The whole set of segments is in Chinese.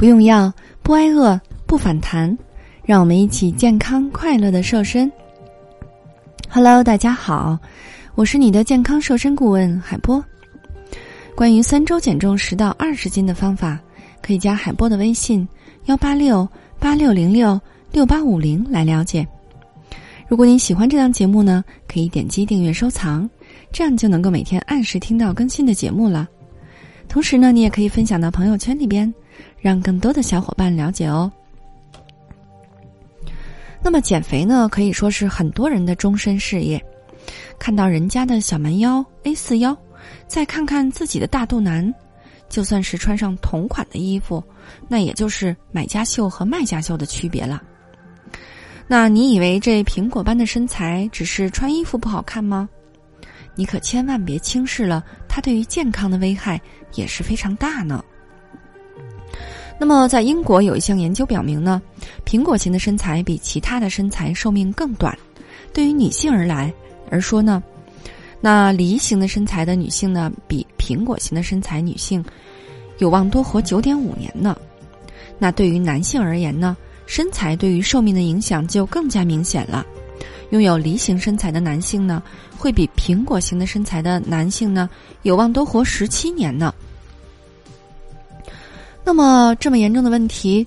不用药，不挨饿，不反弹，让我们一起健康快乐的瘦身。Hello，大家好，我是你的健康瘦身顾问海波。关于三周减重十到二十斤的方法，可以加海波的微信幺八六八六零六六八五零来了解。如果你喜欢这档节目呢，可以点击订阅收藏，这样就能够每天按时听到更新的节目了。同时呢，你也可以分享到朋友圈里边。让更多的小伙伴了解哦。那么减肥呢，可以说是很多人的终身事业。看到人家的小蛮腰、A 四腰，再看看自己的大肚腩，就算是穿上同款的衣服，那也就是买家秀和卖家秀的区别了。那你以为这苹果般的身材只是穿衣服不好看吗？你可千万别轻视了，它对于健康的危害也是非常大呢。那么，在英国有一项研究表明呢，苹果型的身材比其他的身材寿命更短。对于女性而来而说呢，那梨形的身材的女性呢，比苹果型的身材女性有望多活九点五年呢。那对于男性而言呢，身材对于寿命的影响就更加明显了。拥有梨形身材的男性呢，会比苹果型的身材的男性呢，有望多活十七年呢。那么这么严重的问题，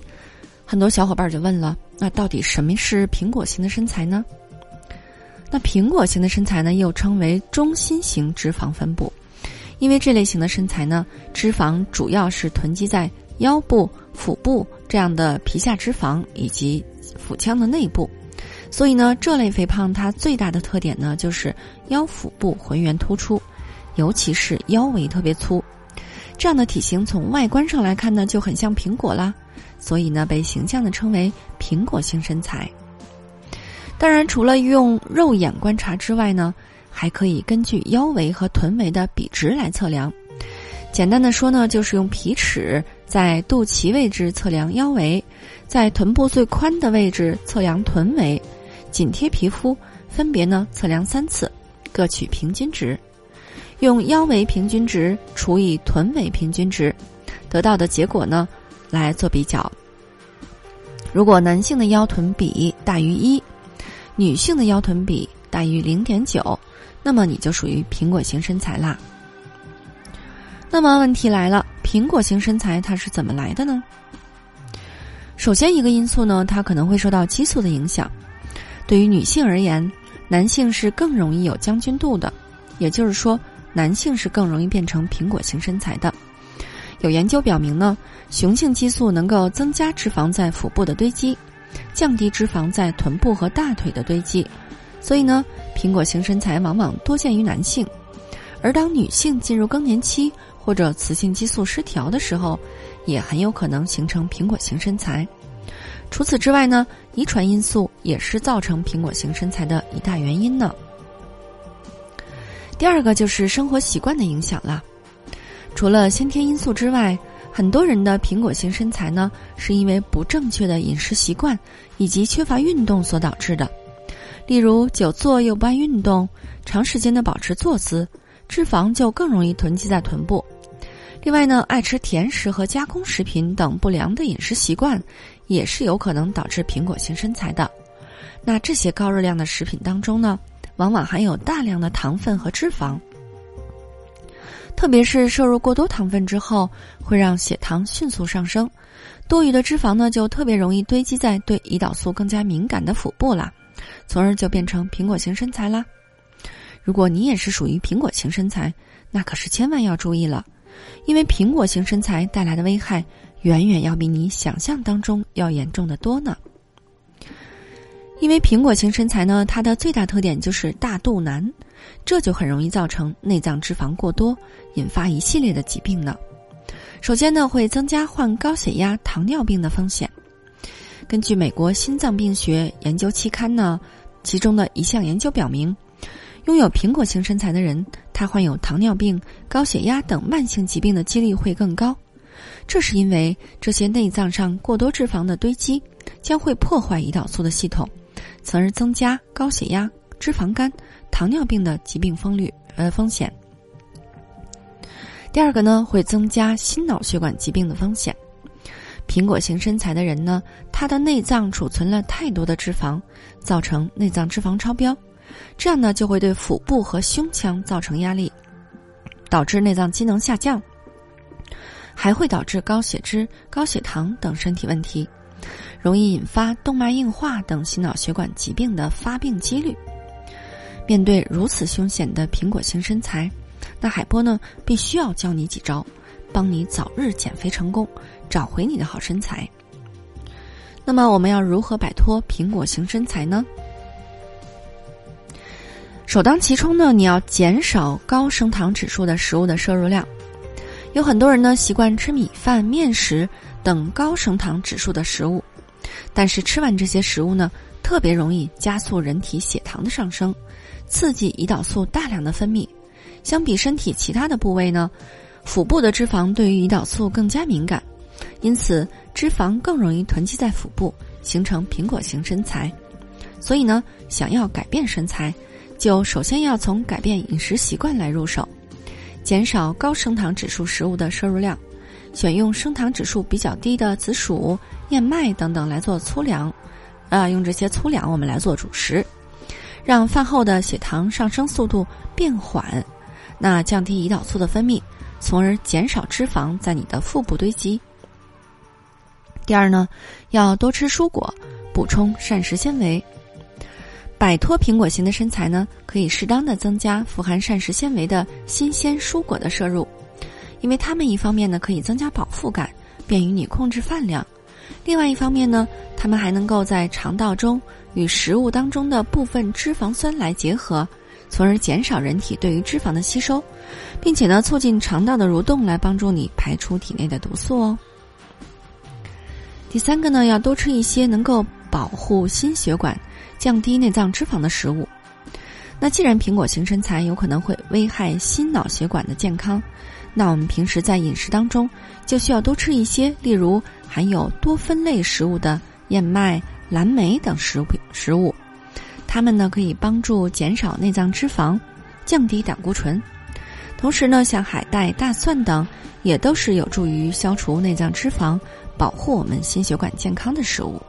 很多小伙伴就问了：那到底什么是苹果型的身材呢？那苹果型的身材呢，又称为中心型脂肪分布，因为这类型的身材呢，脂肪主要是囤积在腰部、腹部这样的皮下脂肪以及腹腔的内部，所以呢，这类肥胖它最大的特点呢，就是腰腹部浑圆突出，尤其是腰围特别粗。这样的体型从外观上来看呢，就很像苹果啦，所以呢，被形象的称为苹果型身材。当然，除了用肉眼观察之外呢，还可以根据腰围和臀围的比值来测量。简单的说呢，就是用皮尺在肚脐位置测量腰围，在臀部最宽的位置测量臀围，紧贴皮肤，分别呢测量三次，各取平均值。用腰围平均值除以臀围平均值，得到的结果呢，来做比较。如果男性的腰臀比大于一，女性的腰臀比大于零点九，那么你就属于苹果型身材啦。那么问题来了，苹果型身材它是怎么来的呢？首先一个因素呢，它可能会受到激素的影响。对于女性而言，男性是更容易有将军肚的，也就是说。男性是更容易变成苹果型身材的。有研究表明呢，雄性激素能够增加脂肪在腹部的堆积，降低脂肪在臀部和大腿的堆积，所以呢，苹果型身材往往多见于男性。而当女性进入更年期或者雌性激素失调的时候，也很有可能形成苹果型身材。除此之外呢，遗传因素也是造成苹果型身材的一大原因呢。第二个就是生活习惯的影响了。除了先天因素之外，很多人的苹果型身材呢，是因为不正确的饮食习惯以及缺乏运动所导致的。例如，久坐又不爱运动，长时间的保持坐姿，脂肪就更容易囤积在臀部。另外呢，爱吃甜食和加工食品等不良的饮食习惯，也是有可能导致苹果型身材的。那这些高热量的食品当中呢？往往含有大量的糖分和脂肪，特别是摄入过多糖分之后，会让血糖迅速上升，多余的脂肪呢就特别容易堆积在对胰岛素更加敏感的腹部啦，从而就变成苹果型身材啦。如果你也是属于苹果型身材，那可是千万要注意了，因为苹果型身材带来的危害远远要比你想象当中要严重的多呢。因为苹果型身材呢，它的最大特点就是大肚腩，这就很容易造成内脏脂肪过多，引发一系列的疾病呢。首先呢，会增加患高血压、糖尿病的风险。根据美国心脏病学研究期刊呢，其中的一项研究表明，拥有苹果型身材的人，他患有糖尿病、高血压等慢性疾病的几率会更高。这是因为这些内脏上过多脂肪的堆积，将会破坏胰岛素的系统。从而增加高血压、脂肪肝、糖尿病的疾病风率呃风险。第二个呢，会增加心脑血管疾病的风险。苹果型身材的人呢，他的内脏储存了太多的脂肪，造成内脏脂肪超标，这样呢就会对腹部和胸腔造成压力，导致内脏机能下降，还会导致高血脂、高血糖等身体问题，容易引发动脉硬化等心脑血管疾病的发病几率。面对如此凶险的苹果型身材，那海波呢必须要教你几招，帮你早日减肥成功。找回你的好身材。那么，我们要如何摆脱苹果型身材呢？首当其冲呢，你要减少高升糖指数的食物的摄入量。有很多人呢习惯吃米饭、面食等高升糖指数的食物，但是吃完这些食物呢，特别容易加速人体血糖的上升，刺激胰岛素大量的分泌。相比身体其他的部位呢，腹部的脂肪对于胰岛素更加敏感。因此，脂肪更容易囤积在腹部，形成苹果型身材。所以呢，想要改变身材，就首先要从改变饮食习惯来入手，减少高升糖指数食物的摄入量，选用升糖指数比较低的紫薯、燕麦等等来做粗粮，啊，用这些粗粮我们来做主食，让饭后的血糖上升速度变缓，那降低胰岛素的分泌，从而减少脂肪在你的腹部堆积。第二呢，要多吃蔬果，补充膳食纤维。摆脱苹果型的身材呢，可以适当的增加富含膳食纤维的新鲜蔬果的摄入，因为它们一方面呢可以增加饱腹感，便于你控制饭量；另外一方面呢，它们还能够在肠道中与食物当中的部分脂肪酸来结合，从而减少人体对于脂肪的吸收，并且呢促进肠道的蠕动，来帮助你排出体内的毒素哦。第三个呢，要多吃一些能够保护心血管、降低内脏脂肪的食物。那既然苹果型身材有可能会危害心脑血管的健康，那我们平时在饮食当中就需要多吃一些，例如含有多酚类食物的燕麦、蓝莓等食品食物，它们呢可以帮助减少内脏脂肪，降低胆固醇。同时呢，像海带、大蒜等，也都是有助于消除内脏脂肪。保护我们心血管健康的食物。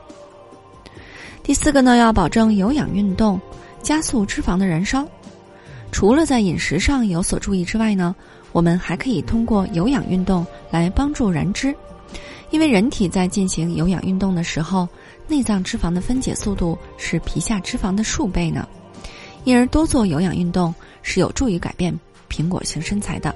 第四个呢，要保证有氧运动，加速脂肪的燃烧。除了在饮食上有所注意之外呢，我们还可以通过有氧运动来帮助燃脂。因为人体在进行有氧运动的时候，内脏脂肪的分解速度是皮下脂肪的数倍呢。因而多做有氧运动是有助于改变苹果型身材的。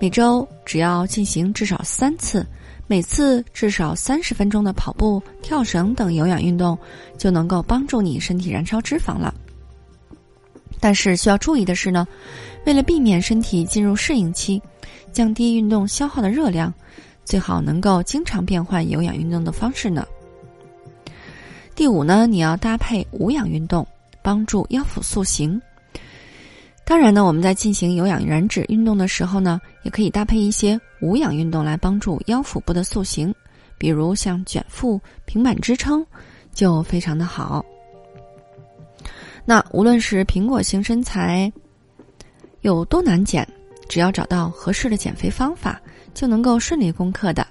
每周只要进行至少三次。每次至少三十分钟的跑步、跳绳等有氧运动，就能够帮助你身体燃烧脂肪了。但是需要注意的是呢，为了避免身体进入适应期，降低运动消耗的热量，最好能够经常变换有氧运动的方式呢。第五呢，你要搭配无氧运动，帮助腰腹塑形。当然呢，我们在进行有氧燃脂运动的时候呢，也可以搭配一些无氧运动来帮助腰腹部的塑形，比如像卷腹、平板支撑，就非常的好。那无论是苹果型身材有多难减，只要找到合适的减肥方法，就能够顺利攻克的。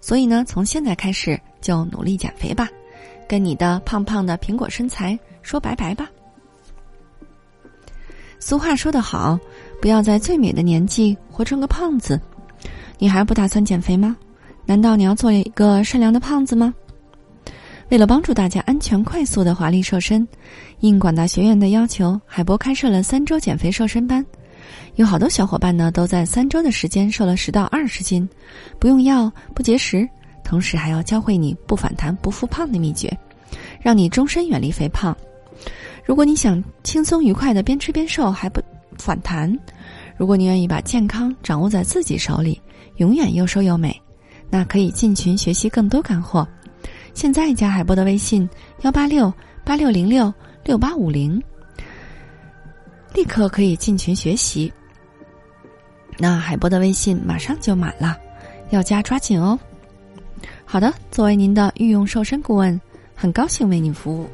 所以呢，从现在开始就努力减肥吧，跟你的胖胖的苹果身材说拜拜吧。俗话说得好，不要在最美的年纪活成个胖子。你还不打算减肥吗？难道你要做一个善良的胖子吗？为了帮助大家安全快速的华丽瘦身，应广大学员的要求，海博开设了三周减肥瘦身班。有好多小伙伴呢，都在三周的时间瘦了十到二十斤，不用药不节食，同时还要教会你不反弹不复胖的秘诀，让你终身远离肥胖。如果你想轻松愉快的边吃边瘦还不反弹，如果你愿意把健康掌握在自己手里，永远又瘦又美，那可以进群学习更多干货。现在加海波的微信幺八六八六零六六八五零，立刻可以进群学习。那海波的微信马上就满了，要加抓紧哦。好的，作为您的御用瘦身顾问，很高兴为您服务。